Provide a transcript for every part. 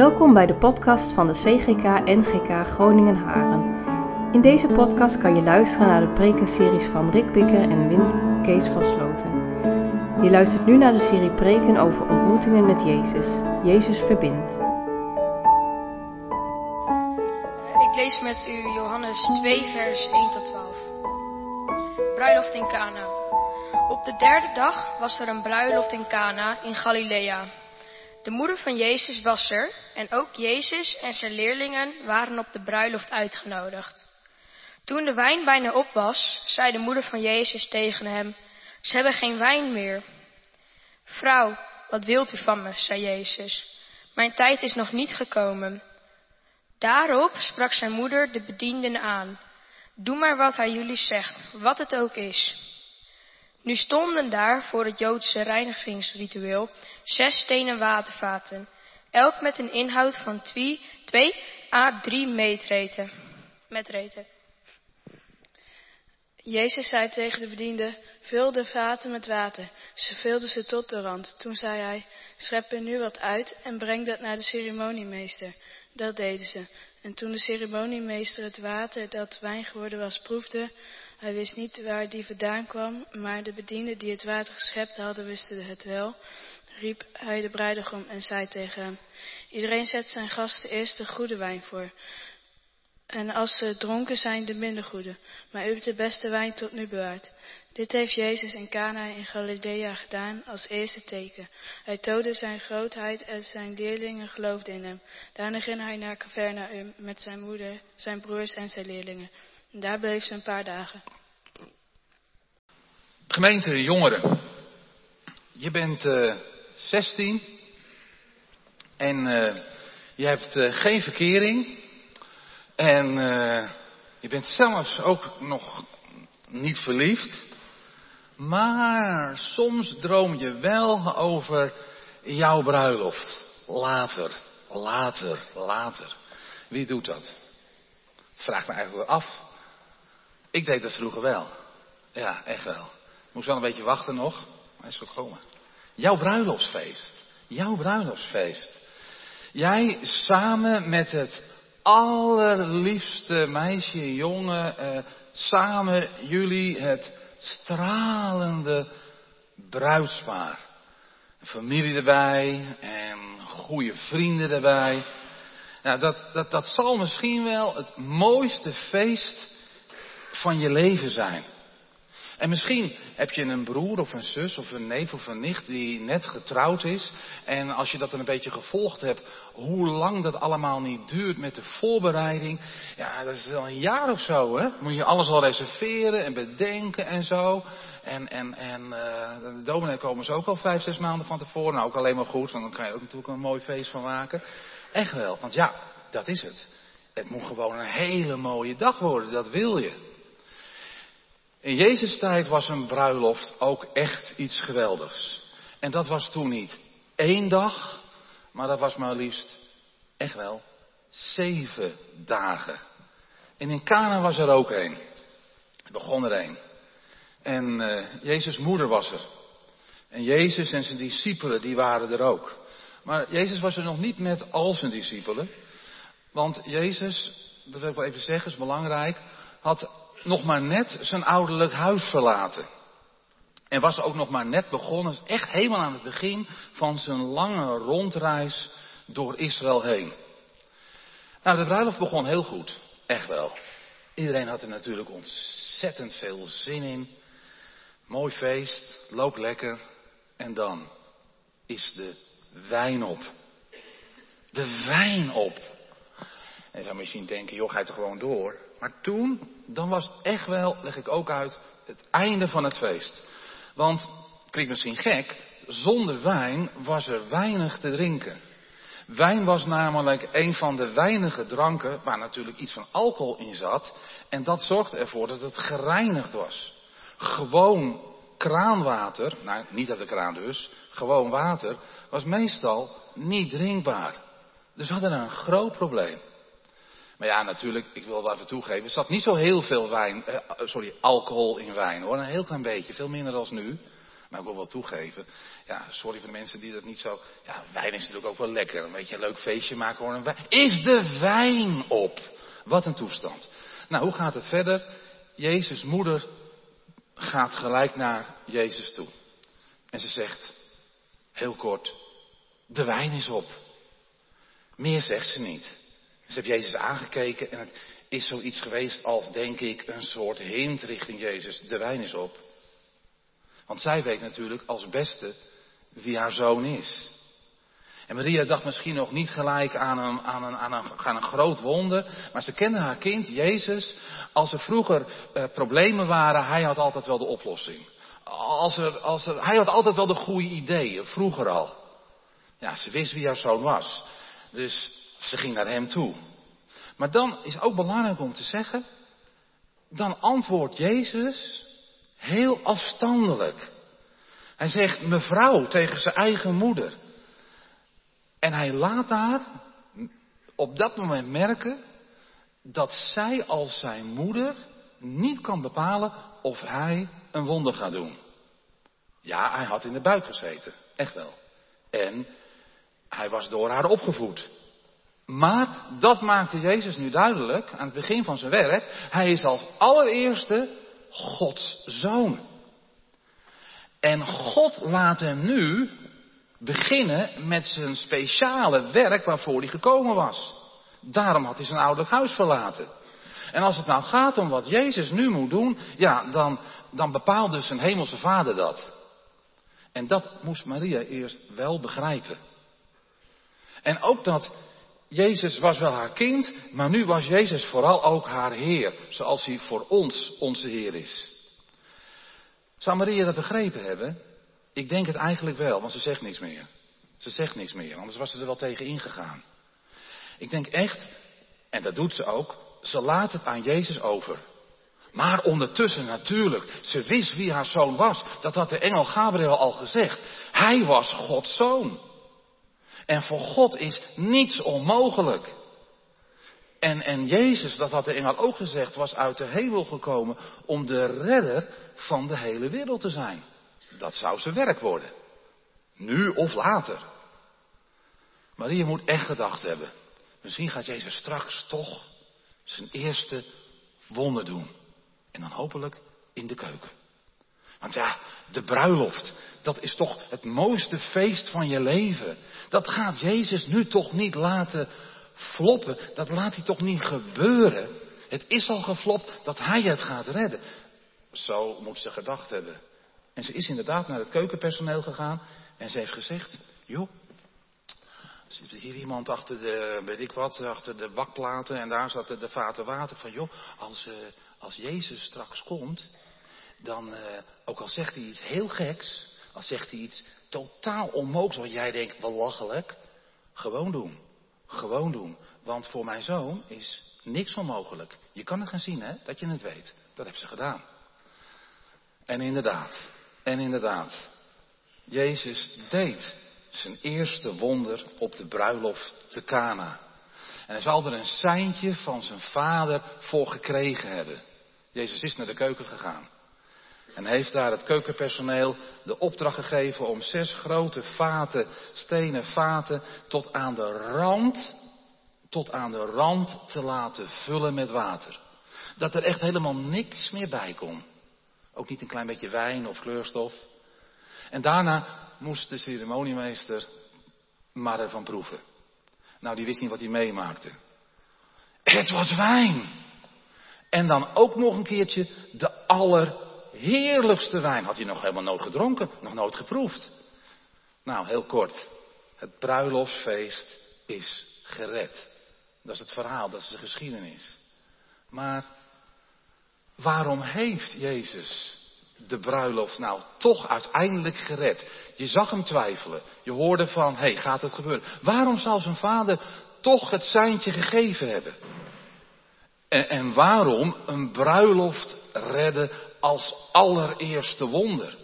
Welkom bij de podcast van de CGK NGK Groningen Haren. In deze podcast kan je luisteren naar de prekenseries van Rick Bikker en Wim Kees van Sloten. Je luistert nu naar de serie preken over ontmoetingen met Jezus. Jezus verbindt. Ik lees met u Johannes 2, vers 1 tot 12. Bruiloft in Cana. Op de derde dag was er een bruiloft in Cana in Galilea. De moeder van Jezus was er en ook Jezus en zijn leerlingen waren op de bruiloft uitgenodigd. Toen de wijn bijna op was, zei de moeder van Jezus tegen hem: Ze hebben geen wijn meer. Vrouw, wat wilt u van me? zei Jezus. Mijn tijd is nog niet gekomen. Daarop sprak zijn moeder de bedienden aan. Doe maar wat hij jullie zegt, wat het ook is. Nu stonden daar voor het Joodse reinigingsritueel zes stenen watervaten, elk met een inhoud van twee, twee à drie metreten. metreten. Jezus zei tegen de bedienden, vul de vaten met water. Ze vulden ze tot de rand. Toen zei hij, schep er nu wat uit en breng dat naar de ceremoniemeester. Dat deden ze. En toen de ceremoniemeester het water dat wijn geworden was proefde, hij wist niet waar die vandaan kwam, maar de bedienden die het water geschept hadden wisten het wel, riep hij de bruidegom en zei tegen hem, iedereen zet zijn gasten eerst de goede wijn voor. En als ze dronken zijn, de minder goede. Maar u hebt de beste wijn tot nu bewaard. Dit heeft Jezus in Cana in Galilea gedaan als eerste teken. Hij toonde zijn grootheid en zijn leerlingen geloofden in hem. Daarna ging hij naar Cavernaum met zijn moeder, zijn broers en zijn leerlingen. Daar bleef ze een paar dagen. Gemeente jongeren, je bent uh, 16 en uh, je hebt uh, geen verkering en je bent zelfs ook nog niet verliefd. Maar soms droom je wel over jouw bruiloft. Later, later, later. Wie doet dat? Vraag me eigenlijk af. Ik deed dat vroeger wel. Ja, echt wel. Moest wel een beetje wachten nog. Maar is gekomen. Jouw bruiloftsfeest. Jouw bruiloftsfeest. Jij samen met het allerliefste meisje, jongen, eh, samen jullie het stralende bruidspaar. Familie erbij en goede vrienden erbij. Nou, dat, dat, dat zal misschien wel het mooiste feest van je leven zijn. En misschien heb je een broer of een zus of een neef of een nicht die net getrouwd is. En als je dat een beetje gevolgd hebt, hoe lang dat allemaal niet duurt met de voorbereiding. Ja, dat is wel een jaar of zo, hè. Moet je alles al reserveren en bedenken en zo. En, en, en uh, de dominee komen ze ook al vijf, zes maanden van tevoren. Nou, ook alleen maar goed, want dan kan je ook natuurlijk een mooi feest van maken. Echt wel, want ja, dat is het. Het moet gewoon een hele mooie dag worden, dat wil je. In Jezus tijd was een bruiloft ook echt iets geweldigs. En dat was toen niet één dag, maar dat was maar liefst echt wel zeven dagen. En in Cana was er ook één. Er begon er één. En uh, Jezus' moeder was er. En Jezus en zijn discipelen, die waren er ook. Maar Jezus was er nog niet met al zijn discipelen. Want Jezus, dat wil ik wel even zeggen, is belangrijk, had nog maar net zijn ouderlijk huis verlaten. En was ook nog maar net begonnen, echt helemaal aan het begin van zijn lange rondreis door Israël heen. Nou, de bruiloft begon heel goed. Echt wel. Iedereen had er natuurlijk ontzettend veel zin in. Mooi feest, loopt lekker. En dan is de wijn op. De wijn op. En je zou misschien denken, joh, ga je toch gewoon door. Maar toen, dan was echt wel, leg ik ook uit, het einde van het feest. Want, klinkt misschien gek, zonder wijn was er weinig te drinken. Wijn was namelijk een van de weinige dranken waar natuurlijk iets van alcohol in zat. En dat zorgde ervoor dat het gereinigd was. Gewoon kraanwater, nou niet uit de kraan dus, gewoon water, was meestal niet drinkbaar. Dus we hadden een groot probleem. Maar ja, natuurlijk, ik wil wel even toegeven, er zat niet zo heel veel wijn, eh, sorry, alcohol in wijn hoor. Een heel klein beetje, veel minder dan nu. Maar ik wil wel toegeven, ja, sorry voor de mensen die dat niet zo... Ja, wijn is natuurlijk ook wel lekker. Een beetje een leuk feestje maken hoor. Is de wijn op? Wat een toestand. Nou, hoe gaat het verder? Jezus' moeder gaat gelijk naar Jezus toe. En ze zegt, heel kort, de wijn is op. Meer zegt ze niet. Ze heeft Jezus aangekeken en het is zoiets geweest als, denk ik, een soort hint richting Jezus. De wijn is op. Want zij weet natuurlijk als beste wie haar zoon is. En Maria dacht misschien nog niet gelijk aan een, aan een, aan een, aan een groot wonder, maar ze kende haar kind, Jezus. Als er vroeger eh, problemen waren, hij had altijd wel de oplossing. Als er, als er, hij had altijd wel de goede ideeën, vroeger al. Ja, ze wist wie haar zoon was. Dus ze ging naar hem toe. Maar dan is ook belangrijk om te zeggen, dan antwoordt Jezus heel afstandelijk. Hij zegt mevrouw tegen zijn eigen moeder. En hij laat haar op dat moment merken dat zij als zijn moeder niet kan bepalen of hij een wonder gaat doen. Ja, hij had in de buik gezeten, echt wel. En hij was door haar opgevoed. Maar dat maakte Jezus nu duidelijk aan het begin van zijn werk. Hij is als allereerste Gods zoon. En God laat hem nu beginnen met zijn speciale werk waarvoor hij gekomen was. Daarom had hij zijn ouderlijk huis verlaten. En als het nou gaat om wat Jezus nu moet doen, ja, dan, dan bepaalt dus zijn hemelse vader dat. En dat moest Maria eerst wel begrijpen. En ook dat Jezus was wel haar kind, maar nu was Jezus vooral ook haar Heer, zoals hij voor ons onze Heer is. Zou Maria dat begrepen hebben? Ik denk het eigenlijk wel, want ze zegt niks meer. Ze zegt niks meer, anders was ze er wel tegen ingegaan. Ik denk echt, en dat doet ze ook, ze laat het aan Jezus over. Maar ondertussen natuurlijk, ze wist wie haar zoon was. Dat had de engel Gabriel al gezegd. Hij was Gods zoon. En voor God is niets onmogelijk. En, en Jezus, dat had de engel ook gezegd, was uit de hemel gekomen om de redder van de hele wereld te zijn. Dat zou zijn werk worden. Nu of later. Maria moet echt gedacht hebben. Misschien gaat Jezus straks toch zijn eerste wonder doen. En dan hopelijk in de keuken. Want ja, de bruiloft, dat is toch het mooiste feest van je leven. Dat gaat Jezus nu toch niet laten floppen. Dat laat hij toch niet gebeuren. Het is al geflopt dat hij het gaat redden. Zo moet ze gedacht hebben. En ze is inderdaad naar het keukenpersoneel gegaan en ze heeft gezegd, joh, zit hier iemand achter de, weet ik wat, achter de bakplaten en daar zat de, vaten water van, joh, als, uh, als Jezus straks komt, dan, uh, ook al zegt hij iets heel geks, als zegt hij iets totaal onmogelijks, wat jij denkt, belachelijk, gewoon doen. Gewoon doen. Want voor mijn zoon is niks onmogelijk. Je kan het gaan zien, hè, dat je het weet. Dat heeft ze gedaan. En inderdaad, en inderdaad, Jezus deed zijn eerste wonder op de bruiloft te Cana. En hij zal er een seintje van zijn vader voor gekregen hebben. Jezus is naar de keuken gegaan. En heeft daar het keukenpersoneel de opdracht gegeven om zes grote vaten, stenen vaten, tot aan de rand, tot aan de rand te laten vullen met water. Dat er echt helemaal niks meer bij kon. Ook niet een klein beetje wijn of kleurstof. En daarna moest de ceremoniemeester maar ervan proeven. Nou, die wist niet wat hij meemaakte. Het was wijn. En dan ook nog een keertje de allerheerlijkste wijn. Had hij nog helemaal nooit gedronken, nog nooit geproefd. Nou, heel kort. Het bruiloftsfeest is gered. Dat is het verhaal, dat is de geschiedenis. Maar waarom heeft Jezus de bruiloft nou toch uiteindelijk gered? Je zag hem twijfelen. Je hoorde van, hé, hey, gaat het gebeuren? Waarom zal zijn vader toch het seintje gegeven hebben? En, en waarom een bruiloft redden als allereerste wonder?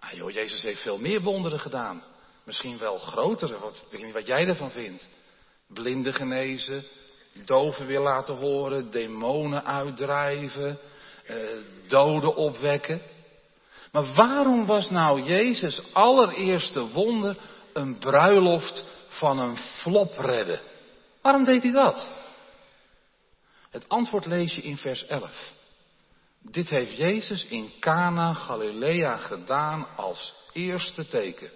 Ah Jezus heeft veel meer wonderen gedaan. Misschien wel grotere, wat, ik weet niet wat jij ervan vindt. Blinden genezen, doven weer laten horen, demonen uitdrijven, eh, doden opwekken. Maar waarom was nou Jezus allereerste wonder een bruiloft van een flop redden? Waarom deed hij dat? Het antwoord lees je in vers 11. Dit heeft Jezus in Cana Galilea gedaan als eerste teken.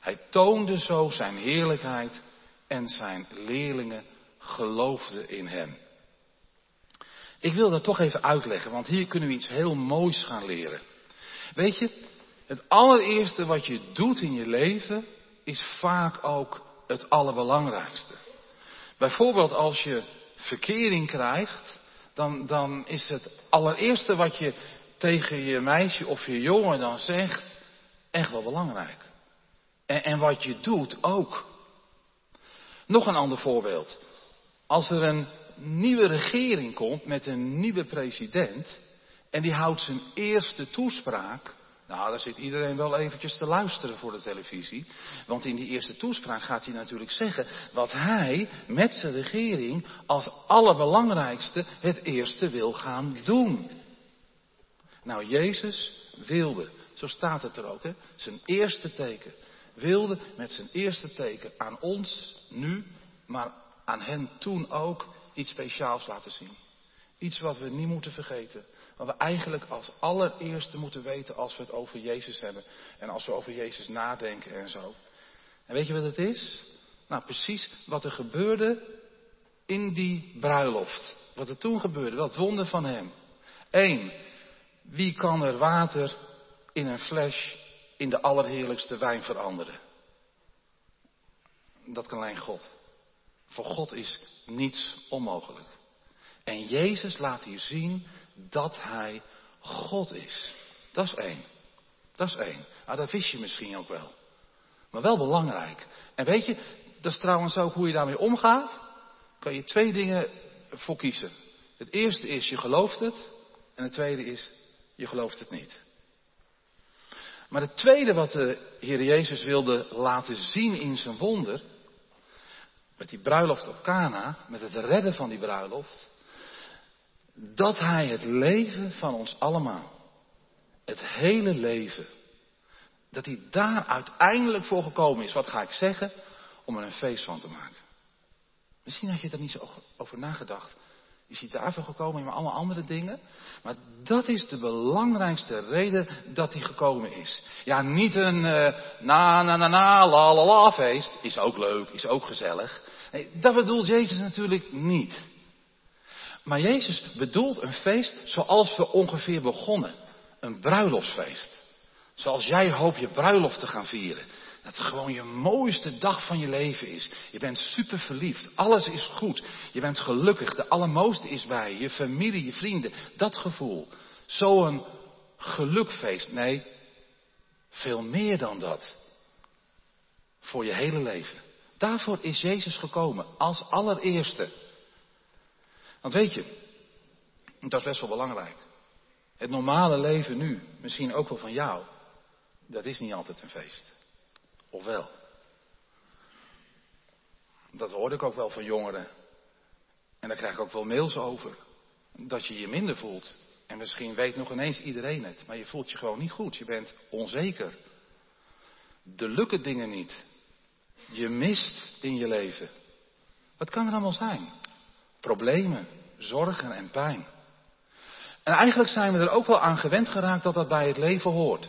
Hij toonde zo zijn heerlijkheid en zijn leerlingen geloofden in hem. Ik wil dat toch even uitleggen, want hier kunnen we iets heel moois gaan leren. Weet je, het allereerste wat je doet in je leven is vaak ook het allerbelangrijkste. Bijvoorbeeld als je verkering krijgt, dan, dan is het allereerste wat je tegen je meisje of je jongen dan zegt, echt wel belangrijk. En, en wat je doet ook. Nog een ander voorbeeld. Als er een nieuwe regering komt met een nieuwe president en die houdt zijn eerste toespraak, nou, daar zit iedereen wel eventjes te luisteren voor de televisie. Want in die eerste toespraak gaat hij natuurlijk zeggen wat hij met zijn regering als allerbelangrijkste het eerste wil gaan doen. Nou, Jezus wilde, zo staat het er ook, hè, zijn eerste teken. Wilde met zijn eerste teken aan ons nu, maar aan hen toen ook iets speciaals laten zien. Iets wat we niet moeten vergeten. Wat we eigenlijk als allereerste moeten weten als we het over Jezus hebben. En als we over Jezus nadenken en zo. En weet je wat het is? Nou, precies wat er gebeurde in die bruiloft. Wat er toen gebeurde, dat wonder van hem. Eén, wie kan er water in een fles in de allerheerlijkste wijn veranderen? Dat kan alleen God. Voor God is niets onmogelijk. En Jezus laat hier zien dat Hij God is. Dat is één. Dat is één. Ah, dat wist je misschien ook wel. Maar wel belangrijk. En weet je, dat is trouwens ook hoe je daarmee omgaat. Kan je twee dingen voor kiezen. Het eerste is je gelooft het. En het tweede is je gelooft het niet. Maar het tweede wat de Heer Jezus wilde laten zien in zijn wonder. Met die bruiloft op Cana, met het redden van die bruiloft dat Hij het leven van ons allemaal, het hele leven, dat Hij daar uiteindelijk voor gekomen is. Wat ga ik zeggen? Om er een feest van te maken. Misschien had je er niet zo over nagedacht. Is hij daarvoor gekomen in allemaal andere dingen? Maar dat is de belangrijkste reden dat hij gekomen is. Ja, niet een uh, na na na na la la la feest. Is ook leuk, is ook gezellig. Nee, dat bedoelt Jezus natuurlijk niet. Maar Jezus bedoelt een feest zoals we ongeveer begonnen. Een bruiloftsfeest. Zoals jij hoopt je bruiloft te gaan vieren. Dat het gewoon je mooiste dag van je leven is. Je bent super verliefd. Alles is goed. Je bent gelukkig. De allermooiste is bij je. Je familie, je vrienden. Dat gevoel. Zo'n gelukfeest. Nee, veel meer dan dat. Voor je hele leven. Daarvoor is Jezus gekomen. Als allereerste. Want weet je, dat is best wel belangrijk. Het normale leven nu, misschien ook wel van jou, dat is niet altijd een feest. Of wel? Dat hoorde ik ook wel van jongeren. En daar krijg ik ook wel mails over. Dat je je minder voelt. En misschien weet nog ineens iedereen het. Maar je voelt je gewoon niet goed. Je bent onzeker. De lukken dingen niet. Je mist in je leven. Wat kan er allemaal zijn? Problemen, zorgen en pijn. En eigenlijk zijn we er ook wel aan gewend geraakt dat dat bij het leven hoort.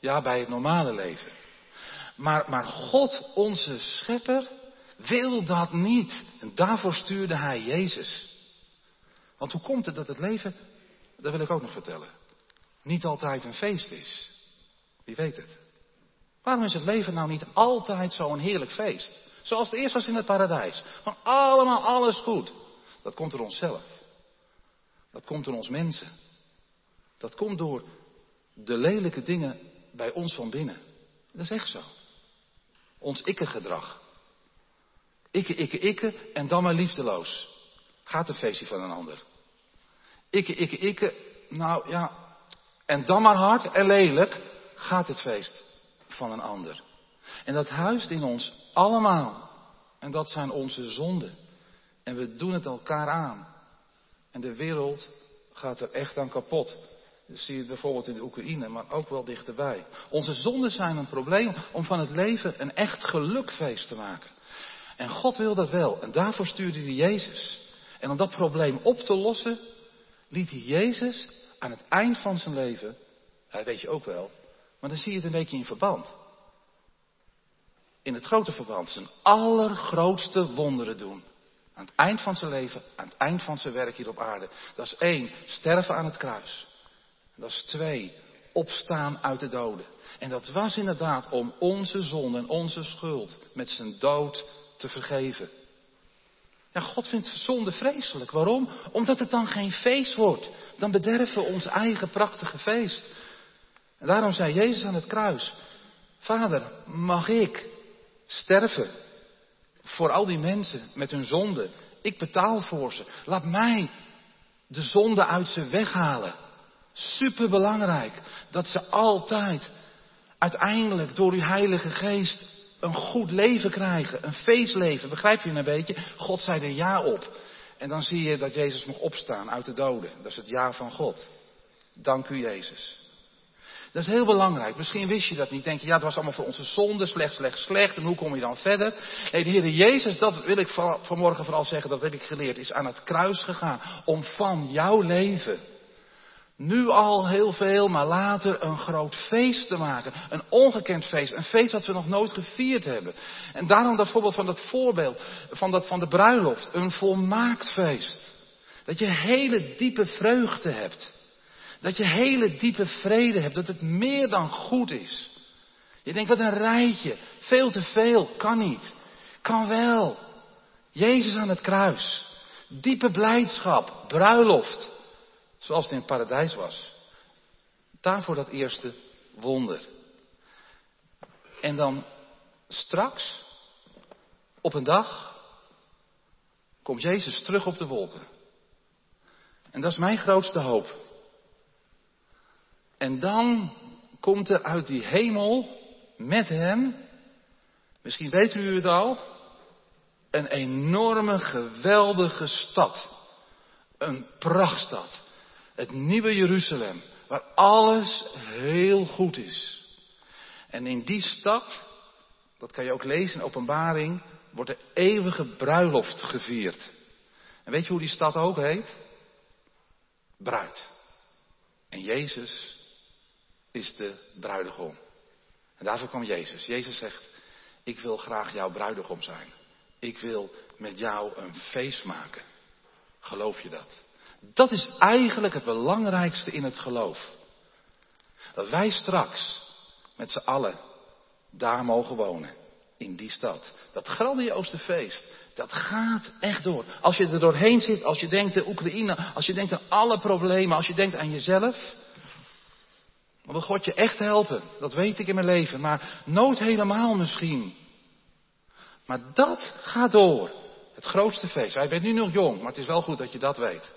Ja, bij het normale leven. Maar, maar God, onze schepper, wil dat niet. En daarvoor stuurde hij Jezus. Want hoe komt het dat het leven, dat wil ik ook nog vertellen, niet altijd een feest is? Wie weet het? Waarom is het leven nou niet altijd zo'n heerlijk feest? Zoals het eerst was in het paradijs. Van allemaal alles goed. Dat komt door onszelf. Dat komt door ons mensen. Dat komt door de lelijke dingen bij ons van binnen. Dat is echt zo. Ons ikke-gedrag. Ikke, ikke, ikke en dan maar liefdeloos. Gaat een feestje van een ander. Ikke, ikke, ikke. Nou ja. En dan maar hard en lelijk gaat het feest van een ander. En dat huist in ons allemaal. En dat zijn onze zonden. En we doen het elkaar aan. En de wereld gaat er echt aan kapot. Dat zie je bijvoorbeeld in de Oekraïne, maar ook wel dichterbij. Onze zonden zijn een probleem om van het leven een echt gelukfeest te maken. En God wil dat wel. En daarvoor stuurde hij Jezus. En om dat probleem op te lossen, liet hij Jezus aan het eind van zijn leven, dat weet je ook wel, maar dan zie je het een beetje in verband. In het grote verband zijn allergrootste wonderen doen. Aan het eind van zijn leven, aan het eind van zijn werk hier op aarde. Dat is één, sterven aan het kruis. Dat is twee, opstaan uit de doden. En dat was inderdaad om onze zonde en onze schuld met zijn dood te vergeven. God vindt zonde vreselijk. Waarom? Omdat het dan geen feest wordt. Dan bederven we ons eigen prachtige feest. En daarom zei Jezus aan het kruis: Vader, mag ik sterven voor al die mensen met hun zonde? Ik betaal voor ze. Laat mij de zonde uit ze weghalen. Superbelangrijk dat ze altijd uiteindelijk door uw Heilige Geest een goed leven krijgen, een feestleven. Begrijp je een beetje? God zei er ja op. En dan zie je dat Jezus mocht opstaan uit de doden. Dat is het ja van God. Dank u Jezus. Dat is heel belangrijk. Misschien wist je dat niet. Denk je, ja, het was allemaal voor onze zonde, slecht, slecht, slecht. En hoe kom je dan verder? Nee, de Heer Jezus, dat wil ik vanmorgen vooral zeggen, dat heb ik geleerd, is aan het kruis gegaan om van jouw leven nu al heel veel, maar later een groot feest te maken. Een ongekend feest. Een feest wat we nog nooit gevierd hebben. En daarom dat voorbeeld van dat voorbeeld van, dat, van de bruiloft. Een volmaakt feest. Dat je hele diepe vreugde hebt. Dat je hele diepe vrede hebt. Dat het meer dan goed is. Je denkt, wat een rijtje. Veel te veel. Kan niet. Kan wel. Jezus aan het kruis. Diepe blijdschap. Bruiloft. Zoals het in het paradijs was. Daarvoor dat eerste wonder. En dan straks, op een dag, komt Jezus terug op de wolken. En dat is mijn grootste hoop. En dan komt er uit die hemel met hem, misschien weet u het al, een enorme, geweldige stad. Een prachtstad. Het nieuwe Jeruzalem, waar alles heel goed is. En in die stad, dat kan je ook lezen in openbaring, wordt de eeuwige bruiloft gevierd. En weet je hoe die stad ook heet? Bruid. En Jezus is de bruidegom. En daarvoor kwam Jezus. Jezus zegt, ik wil graag jouw bruidegom zijn. Ik wil met jou een feest maken. Geloof je dat? Dat is eigenlijk het belangrijkste in het geloof. Dat wij straks met z'n allen daar mogen wonen. In die stad. Dat grandioze feest. Dat gaat echt door. Als je er doorheen zit, als je denkt aan Oekraïne, als je denkt aan alle problemen, als je denkt aan jezelf. Dan wil God je echt helpen. Dat weet ik in mijn leven. Maar nooit helemaal misschien. Maar dat gaat door. Het grootste feest. Hij bent nu nog jong, maar het is wel goed dat je dat weet.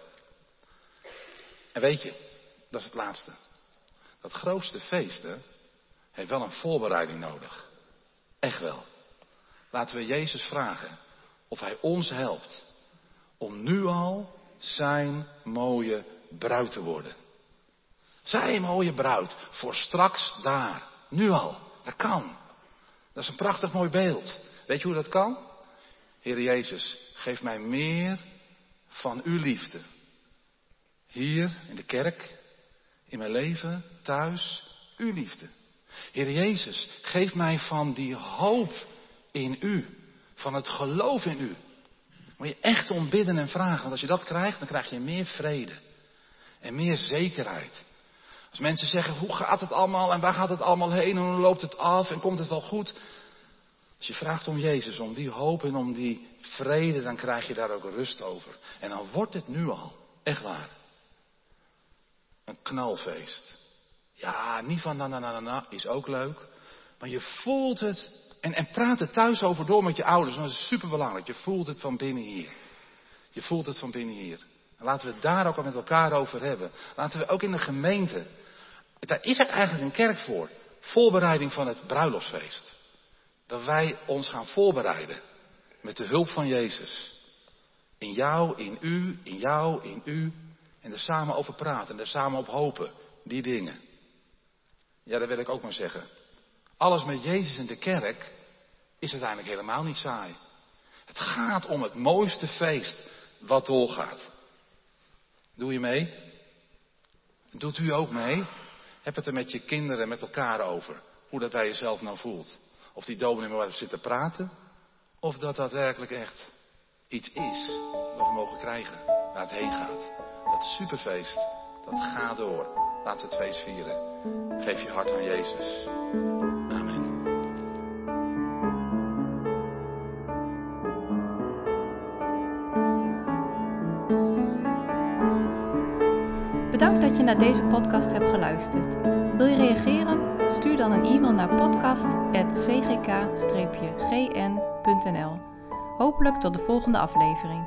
En weet je, dat is het laatste. Dat grootste feest hè, heeft wel een voorbereiding nodig. Echt wel. Laten we Jezus vragen of Hij ons helpt om nu al zijn mooie bruid te worden. Zijn mooie bruid voor straks daar. Nu al. Dat kan. Dat is een prachtig mooi beeld. Weet je hoe dat kan? Heer Jezus, geef mij meer van uw liefde. Hier in de kerk, in mijn leven, thuis, uw liefde. Heer Jezus, geef mij van die hoop in u, van het geloof in u. Moet je echt om bidden en vragen, want als je dat krijgt, dan krijg je meer vrede en meer zekerheid. Als mensen zeggen, hoe gaat het allemaal en waar gaat het allemaal heen en hoe loopt het af en komt het wel goed? Als je vraagt om Jezus, om die hoop en om die vrede, dan krijg je daar ook rust over. En dan wordt het nu al, echt waar. Een knalfeest. Ja, niet van na na na na is ook leuk. Maar je voelt het. En, en praat er thuis over door met je ouders. Dat is superbelangrijk. Je voelt het van binnen hier. Je voelt het van binnen hier. En laten we het daar ook al met elkaar over hebben. Laten we ook in de gemeente. Daar is er eigenlijk een kerk voor. Voorbereiding van het bruiloftsfeest. Dat wij ons gaan voorbereiden. Met de hulp van Jezus. In jou, in u, in jou, in u. En er samen over praten en er samen op hopen. die dingen. Ja, dat wil ik ook maar zeggen. Alles met Jezus in de kerk is uiteindelijk helemaal niet saai. Het gaat om het mooiste feest wat doorgaat. Doe je mee? Doet u ook mee? Heb het er met je kinderen, met elkaar over. Hoe dat bij jezelf nou voelt. Of die dominee maar zit te praten. Of dat dat werkelijk echt iets is wat we mogen krijgen. Waar het heen gaat. Dat superfeest, dat gaat door. We het feest vieren. Geef je hart aan Jezus. Je naar deze podcast hebt geluisterd. Wil je reageren? Stuur dan een e-mail naar podcast.cgk-gn.nl. Hopelijk tot de volgende aflevering.